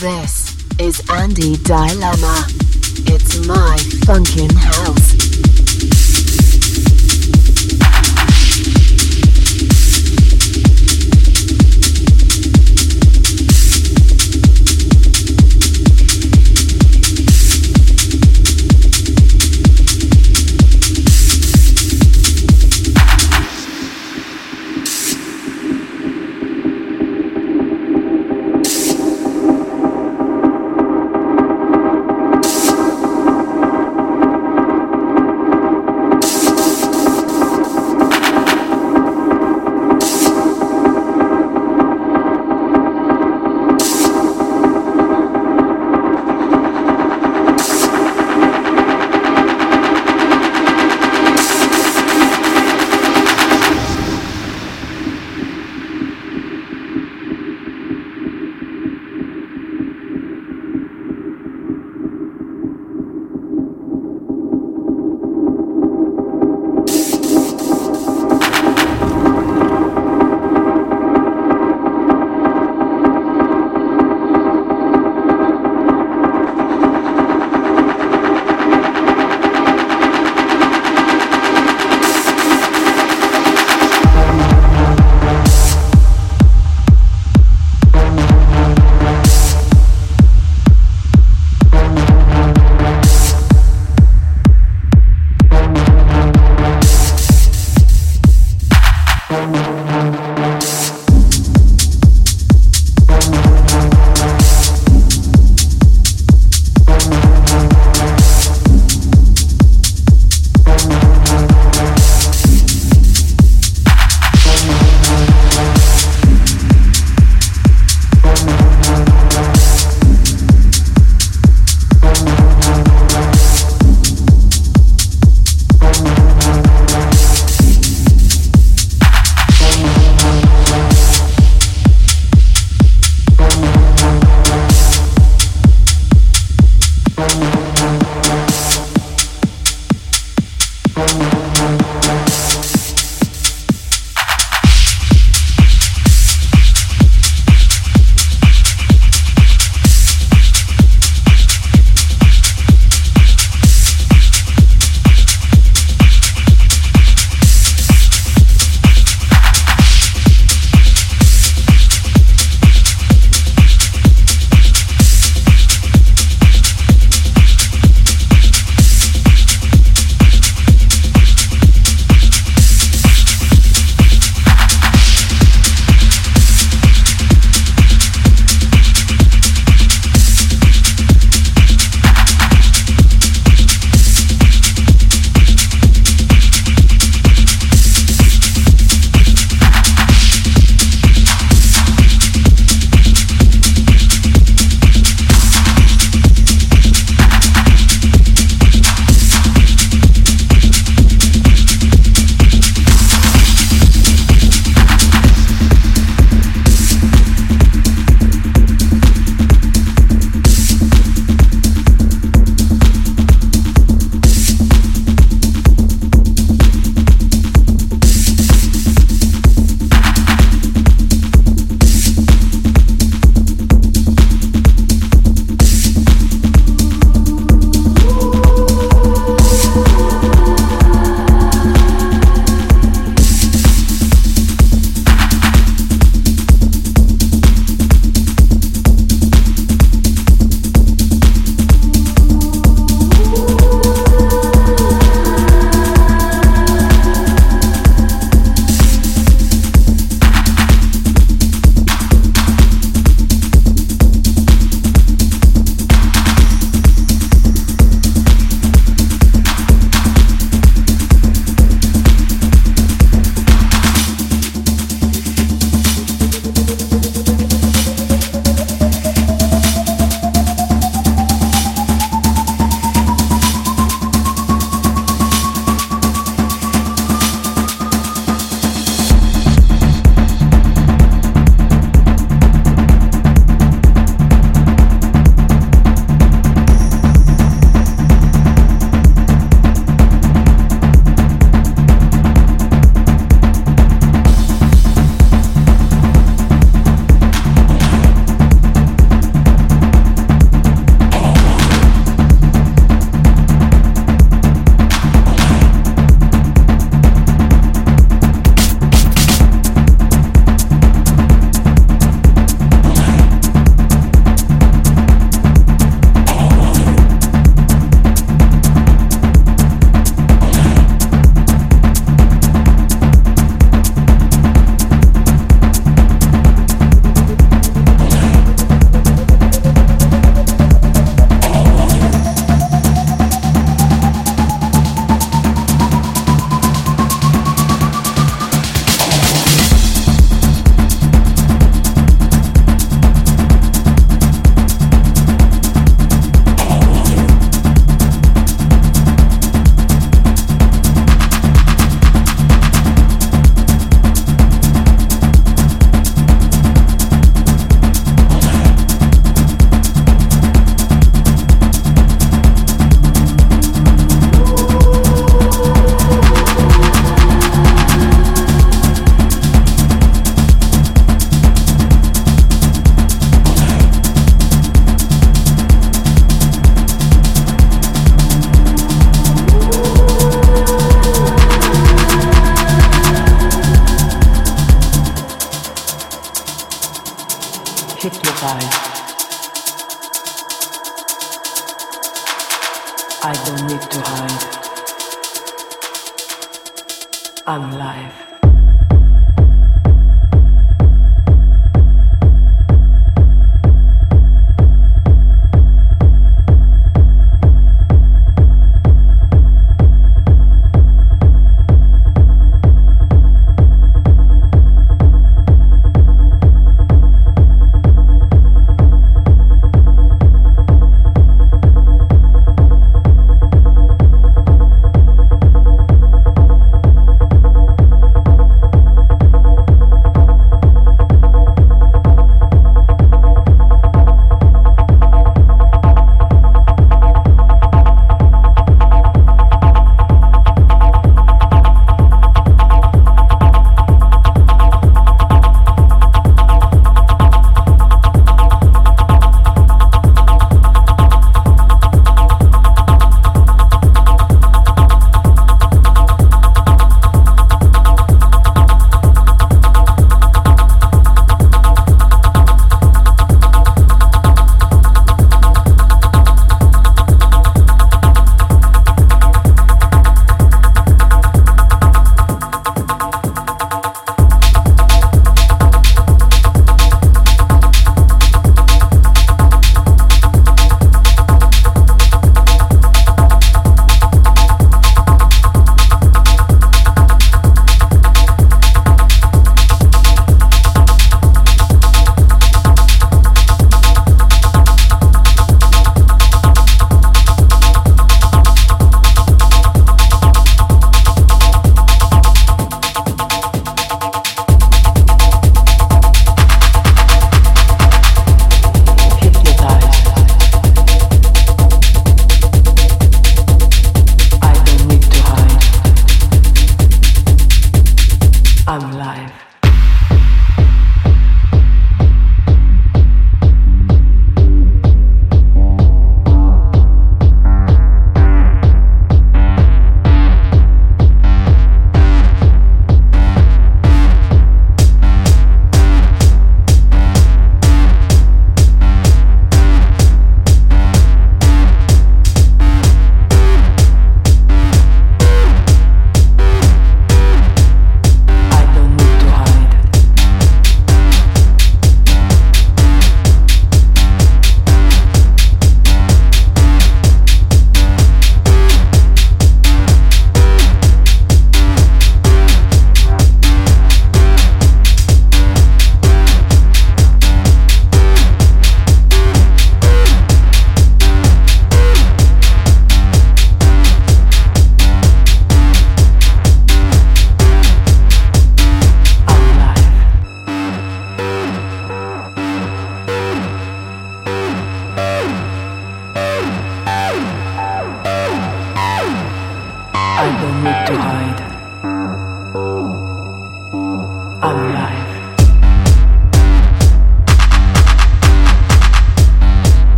This is Andy Dilemma. It's my funkin' house.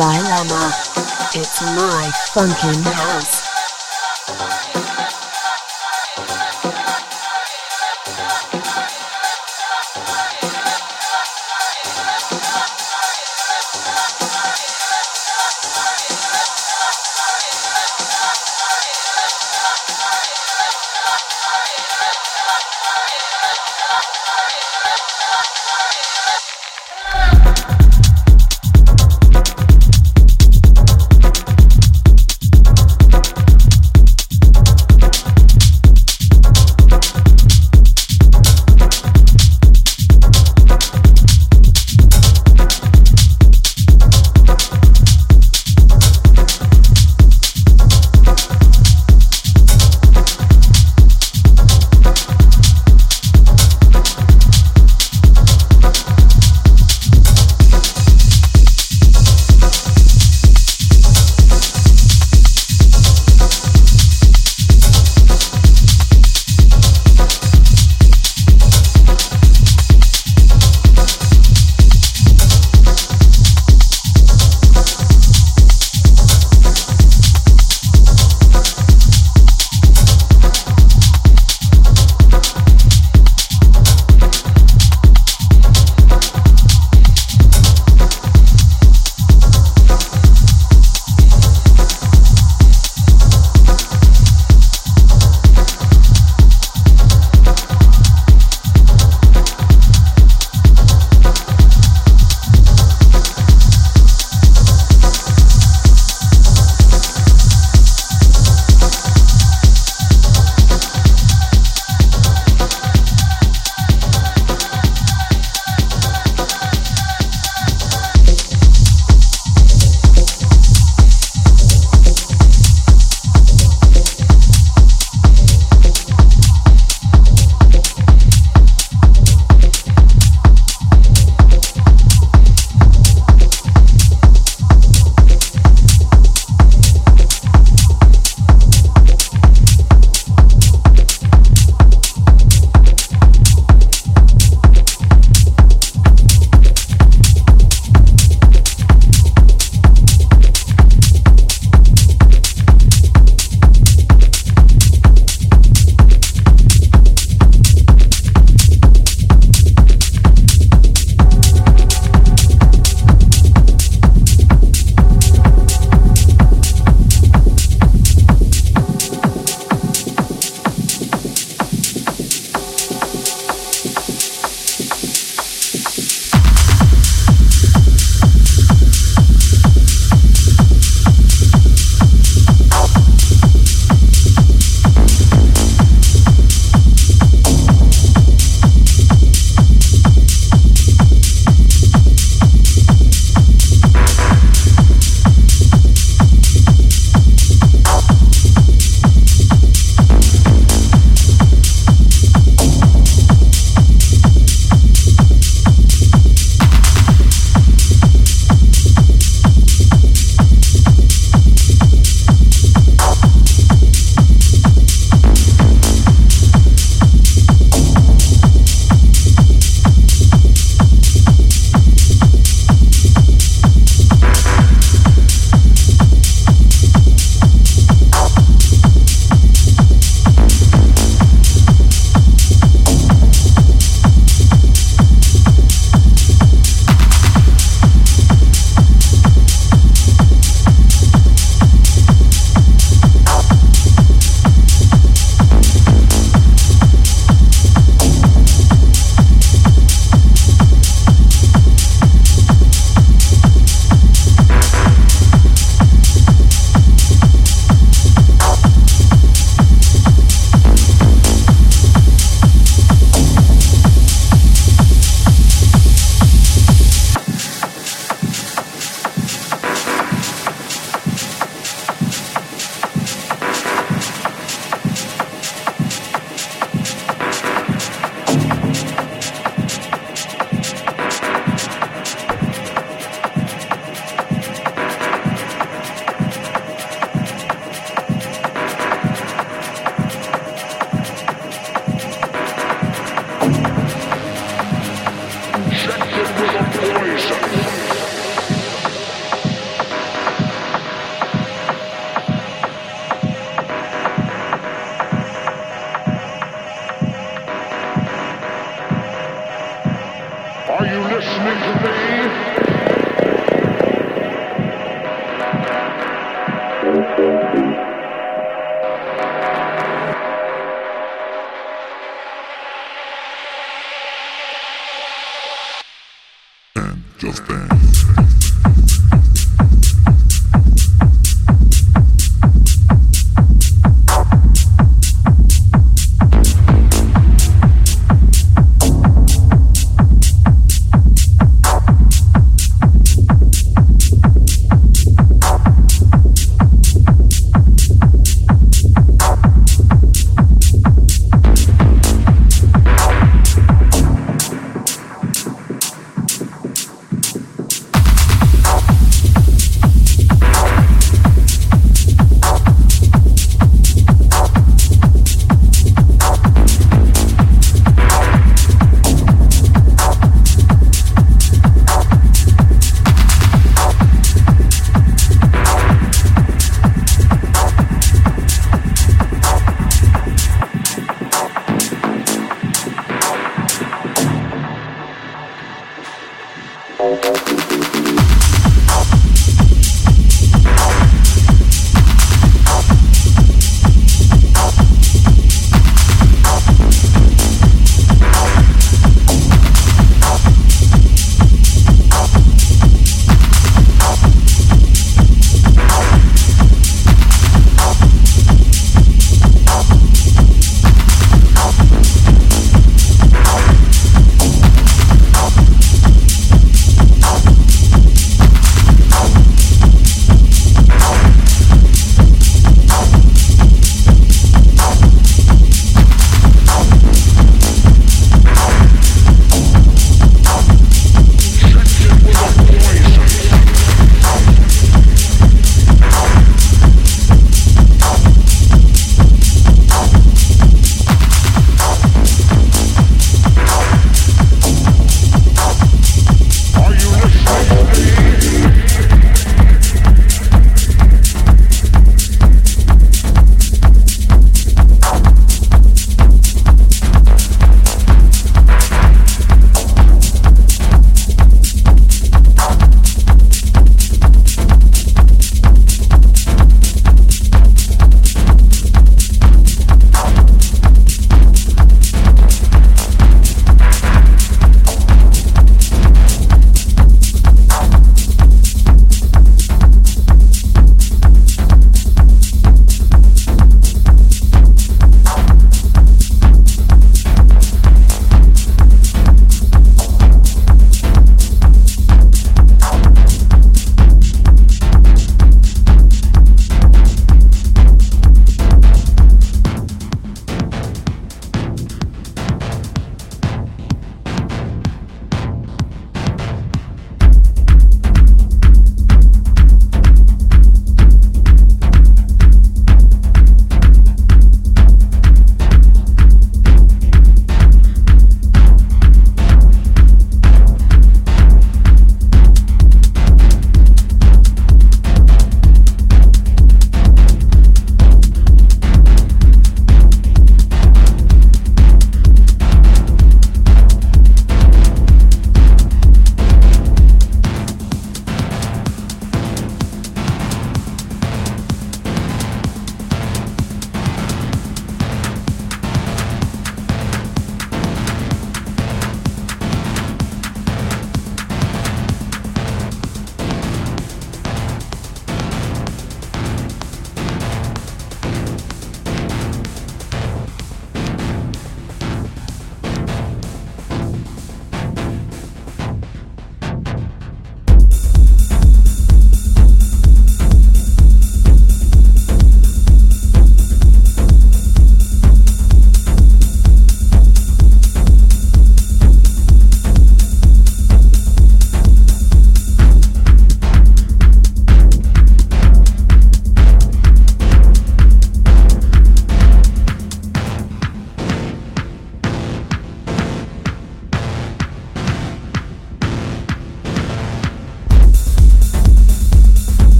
Dilemma. It's my funkin' house.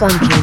My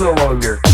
no longer.